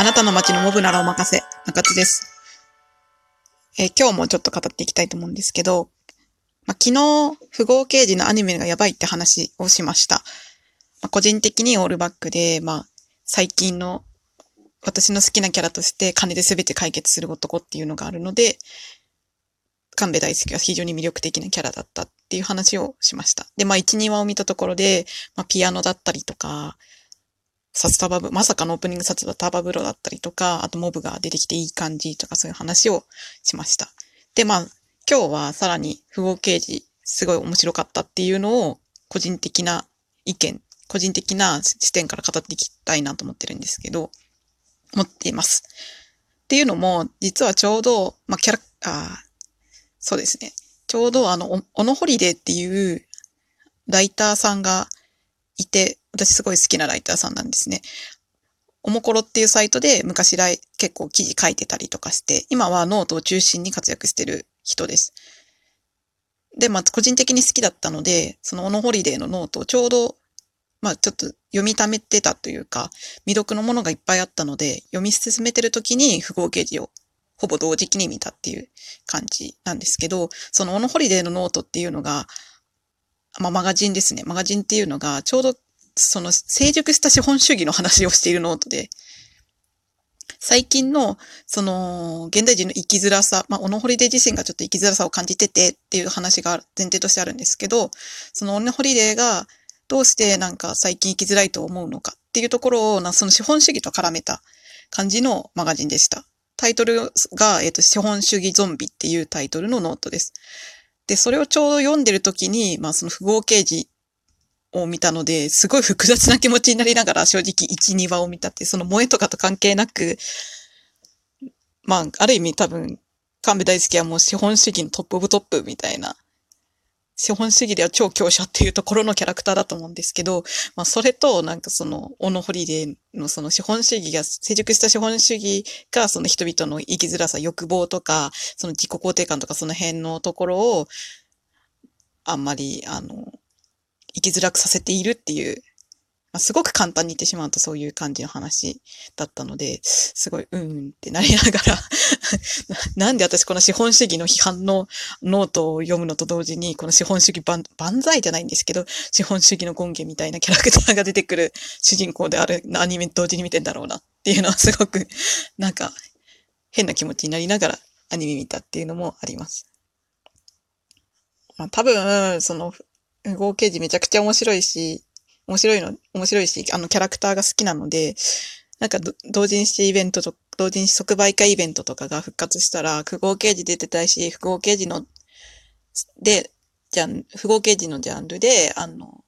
あなたの街のモブならお任せ、中津です。えー今日もちょっと語っていきたいと思うんですけど、ま、昨日、不合刑事のアニメがやばいって話をしました。ま、個人的にオールバックで、まあ、最近の私の好きなキャラとして金で全て解決する男っていうのがあるので、神戸大輔は非常に魅力的なキャラだったっていう話をしました。で、まあ、1、2話を見たところで、まあ、ピアノだったりとか、札束ブ、まさかのオープニング札束風呂だったりとか、あとモブが出てきていい感じとかそういう話をしました。で、まあ、今日はさらに不合刑事、すごい面白かったっていうのを、個人的な意見、個人的な視点から語っていきたいなと思ってるんですけど、思っています。っていうのも、実はちょうど、まあ、キャラ、あーそうですね。ちょうどあの、小野ほりでいっていうライターさんがいて、私すごい好きなライターさんなんですね。オモコロっていうサイトで昔来結構記事書いてたりとかして、今はノートを中心に活躍してる人です。で、まあ、個人的に好きだったので、その小野ほりでいのノートをちょうど、まあ、ちょっと読み溜めてたというか、未読のものがいっぱいあったので、読み進めてる時に富豪刑事をほぼ同時期に見たっていう感じなんですけど、その小野ほりでいのノートっていうのが、まあ、マガジンですね。マガジンっていうのが、ちょうどその成熟した資本主義の話をしているノートで、最近の、その、現代人の生きづらさ、まあ、小野ほりでい自身がちょっと生きづらさを感じててっていう話が前提としてあるんですけど、その小野ほりでいがどうしてなんか最近生きづらいと思うのかっていうところを、なその資本主義と絡めた感じのマガジンでした。タイトルが、えっ、と、資本主義ゾンビっていうタイトルのノートです。で、それをちょうど読んでる時に、まあ、その富豪刑事を見たので、すごい複雑な気持ちになりながら正直1、2話を見たって、その萌えとかと関係なく、まあ、ある意味多分、神戸大助はもう資本主義のトップオブトップみたいな、資本主義では超強者っていうところのキャラクターだと思うんですけど、まあ、それと、なんかその、小野ほりでいのその資本主義が、成熟した資本主義が、その人々の生きづらさ、欲望とか、その自己肯定感とかその辺のところを、あんまり、あの、生きづらくさせているっていう、まあ、すごく簡単に言ってしまうとそういう感じの話だったので、すごい、うんうんってなりながら なんで私この資本主義の批判のノートを読むのと同時に、この資本主義万万歳じゃないんですけど、資本主義の権限みたいなキャラクターが出てくる主人公であるアニメ同時に見てんだろうなっていうのはすごく、なんか、変な気持ちになりながらアニメ見たっていうのもあります。まあ多分、その、合計時めちゃくちゃ面白いし、面白いの、面白いし、あのキャラクターが好きなので、なんか同人誌イベントと、同人誌即売会イベントとかが復活したら、不合計時出てたいし、不合計時の、で、じゃん、富豪刑事のジャンルで、あの、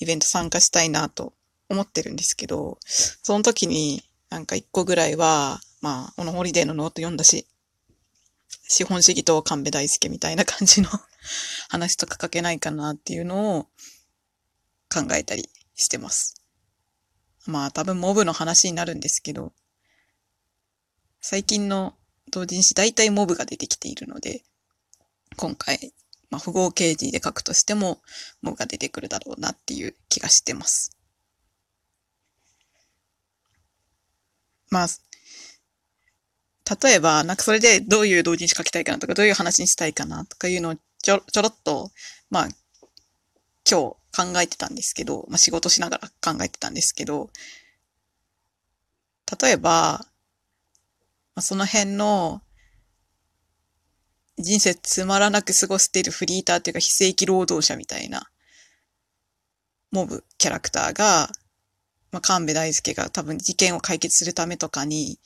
イベント参加したいなと思ってるんですけど、その時になんか一個ぐらいは、まあ、小野ほりでいのホリデーのノート読んだし、資本主義と神戸大助みたいな感じの話とか書けないかなっていうのを考えたりしてます。まあ多分モブの話になるんですけど、最近の同人誌大体モブが出てきているので、今回、まあ符号刑事で書くとしてもモブが出てくるだろうなっていう気がしてます。まあ、例えば、なんかそれでどういう同人誌書きたいかなとか、どういう話にしたいかなとかいうのをちょちょろっと、まあ、今日考えてたんですけど、まあ仕事しながら考えてたんですけど、例えば、まあ、その辺の人生つまらなく過ごしているフリーターっていうか非正規労働者みたいなモブキャラクターが、まあ、神戸大輔が多分事件を解決するためとかに、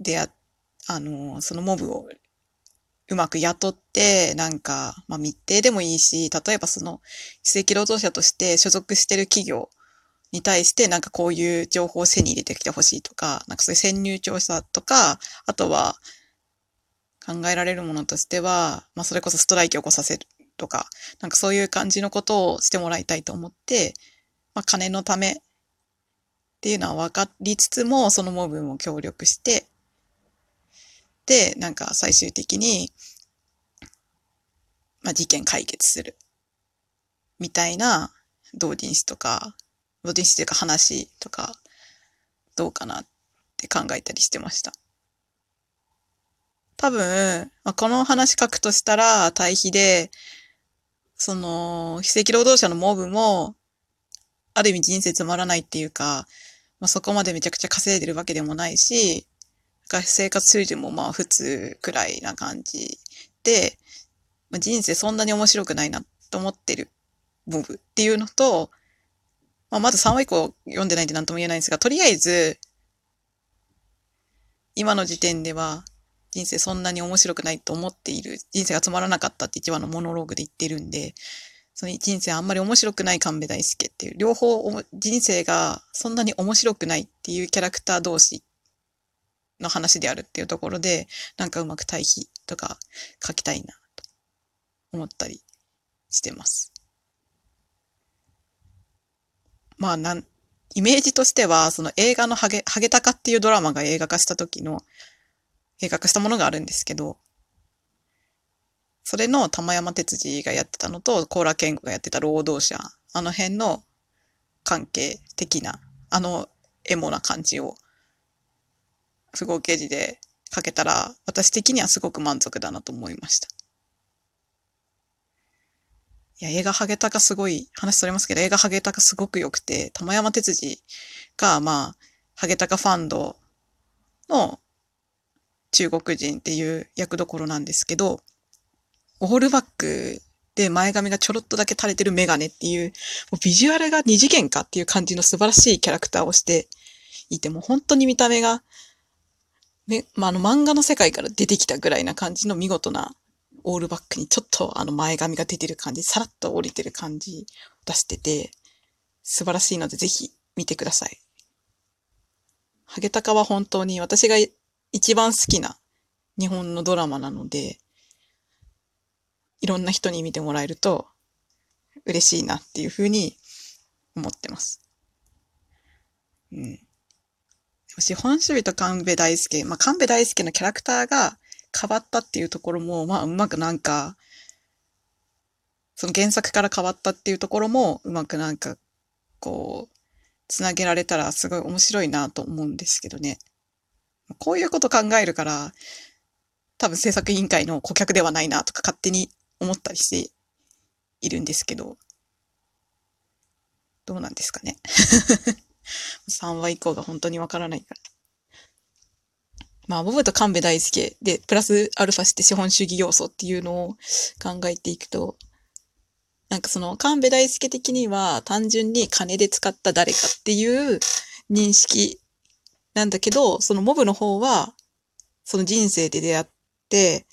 であ、あの、そのモブをうまく雇って、なんか、まあ、密偵でもいいし、例えばその、非正規労働者として所属してる企業に対して、なんかこういう情報を背に入れてきてほしいとか、なんかそういう潜入調査とか、あとは、考えられるものとしては、まあ、それこそストライキを起こさせるとか、なんかそういう感じのことをしてもらいたいと思って、まあ、金のためっていうのは分かりつつも、そのモブも協力して、なんか最終的に、まあ、事件解決する。みたいな同人誌とか、同人誌というか話とかどうかなって考えたりしてました。多分、まあ、この話書くとしたら対比で、その、非正規労働者のモブも、ある意味人生つまらないっていうか、まあ、そこまでめちゃくちゃ稼いでるわけでもないし、生活水準もまあ普通くらいな感じで、まあ、人生そんなに面白くないなと思ってるモブっていうのと、まあ、まず3話以降読んでないんで何とも言えないんですが、とりあえず、今の時点では人生そんなに面白くないと思っている、人生がつまらなかったって一話のモノローグで言ってるんで、その人生あんまり面白くない神戸大輔っていう、両方人生がそんなに面白くないっていうキャラクター同士の話であるっていうところで、なんかうまく対比とか書きたいなと思ったりしてます。まあなん、イメージとしては、その映画のハゲ、ハゲタカっていうドラマが映画化した時の、映画化したものがあるんですけど、それの玉山哲司がやってたのと、高良健吾がやってた労働者、あの辺の関係的な、あのエモな感じを、不合刑事で書けたら、私的にはすごく満足だなと思いました。いや、映画ハゲタカすごい、話それますけど、映画ハゲタカすごく良くて、玉山哲司が、まあ、ハゲタカファンドの中国人っていう役どころなんですけど、オールバックで前髪がちょろっとだけ垂れてるメガネっていう、もうビジュアルが二次元かっていう感じの素晴らしいキャラクターをしていて、もう本当に見た目が、め、まあ、あの漫画の世界から出てきたぐらいな感じの見事なオールバックにちょっとあの前髪が出てる感じ、さらっと降りてる感じ出してて、素晴らしいのでぜひ見てください。ハゲタカは本当に私が一番好きな日本のドラマなので、いろんな人に見てもらえると嬉しいなっていうふうに思ってます。うん。資本主義と神戸大輔、まあ、神戸大輔のキャラクターが変わったっていうところも、まあ、うまくなんか、その原作から変わったっていうところも、うまくなんか、こう、つなげられたらすごい面白いなと思うんですけどね。こういうこと考えるから、多分制作委員会の顧客ではないなとか勝手に思ったりしているんですけど、どうなんですかね。3話以降が本当にわからないから。まあ、ボブと神戸大輔で、プラスアルファして資本主義要素っていうのを考えていくと、なんかその神戸大輔的には単純に金で使った誰かっていう認識なんだけど、そのモブの方は、その人生で出会って、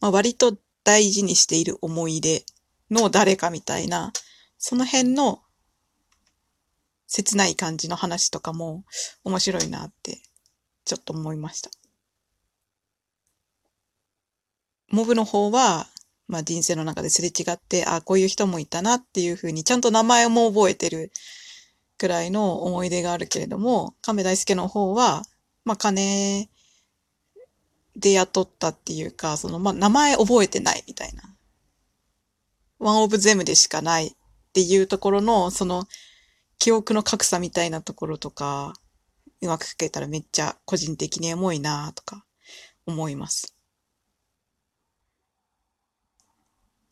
まあ、割と大事にしている思い出の誰かみたいな、その辺の切ない感じの話とかも面白いなってちょっと思いました。モブの方は、まあ人生の中ですれ違って、ああ、こういう人もいたなっていうふうに、ちゃんと名前も覚えてるくらいの思い出があるけれども、亀大輔の方は、まあ金で雇ったっていうか、その、まあ、名前覚えてないみたいな。ワンオブゼムでしかないっていうところの、その、記憶の格差みたいなところとか、うまく書けたらめっちゃ個人的にエモいなとか思います。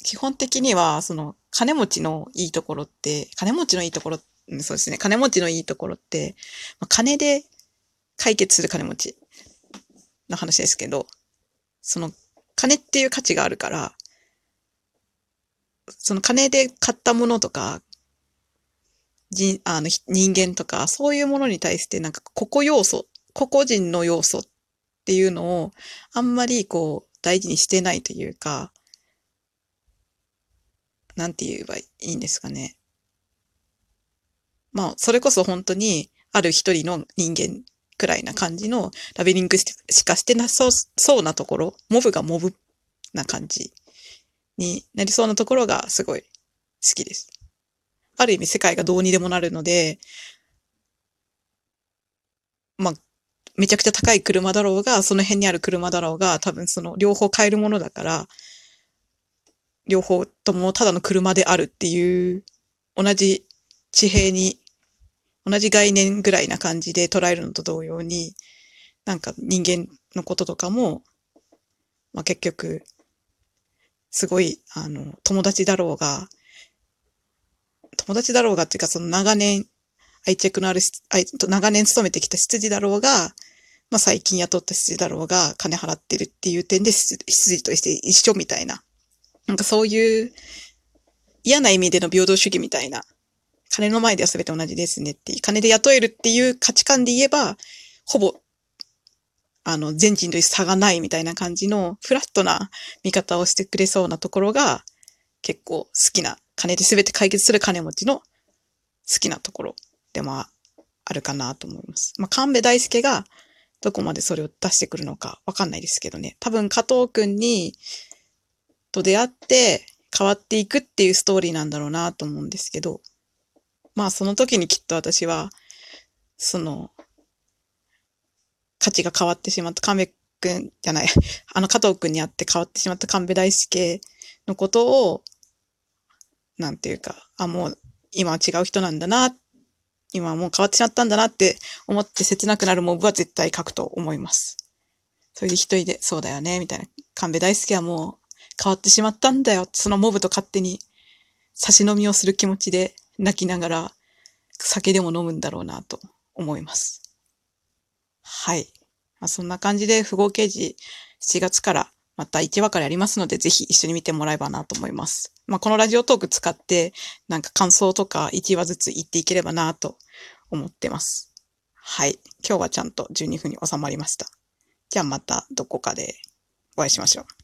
基本的には、その、金持ちのいいところって、金持ちのいいところ、そうですね、金持ちのいいところって、まあ金で解決する金持ちの話ですけど、その金っていう価値があるから、その金で買ったものとか、人、あの、人間とか、そういうものに対してなんか、個々要素、個々人の要素っていうのを、あんまりこう、大事にしてないというか、なんて言えばいいんですかね。まあ、それこそ本当に、ある一人の人間くらいな感じのラベリングしかしてなそう、そうなところ、モブがモブな感じになりそうなところがすごい好きです。ある意味世界がどうにでもなるので、まあ、めちゃくちゃ高い車だろうが、その辺にある車だろうが、多分その両方買えるものだから、両方ともただの車であるっていう、同じ地平に同じ概念ぐらいな感じで捉えるのと同様に、なんか人間のこととかも、まあ結局、すごい、あの、友達だろうが、友達だろうがっていうか、その長年、愛着のある、長年勤めてきた執事だろうが、まあ最近雇った執事だろうが、金払ってるっていう点で執事として一緒みたいな。なんかそういう嫌な意味での平等主義みたいな。金の前では全て同じですねっていう。金で雇えるっていう価値観で言えば、ほぼ、あの、全人類差がないみたいな感じのフラットな見方をしてくれそうなところが結構好きな、金で全て解決する金持ちの好きなところでもあるかなと思います。まあ、神戸大輔がどこまでそれを出してくるのかわかんないですけどね。多分加藤くんに、と出会って変わっていくっていうストーリーなんだろうなと思うんですけど、まあその時にきっと私は、その、価値が変わってしまった神戸くんじゃない、あの加藤くんに会って変わってしまった神戸大輔のことを、なんていうか、あ、もう今は違う人なんだな、今はもう変わってしまったんだなって思って切なくなるモブは絶対書くと思います。それで一人で、そうだよね、みたいな。神戸大輔はもう変わってしまったんだよ。そのモブと勝手に差し飲みをする気持ちで泣きながら酒でも飲むんだろうなと思います。はい。まあ、そんな感じで、符号刑事7月からまた1話からやりますので、ぜひ一緒に見てもらえばなと思います。まあ、このラジオトーク使って、なんか感想とか1話ずつ言っていければなと思ってます。はい。今日はちゃんと12分に収まりました。じゃあまたどこかでお会いしましょう。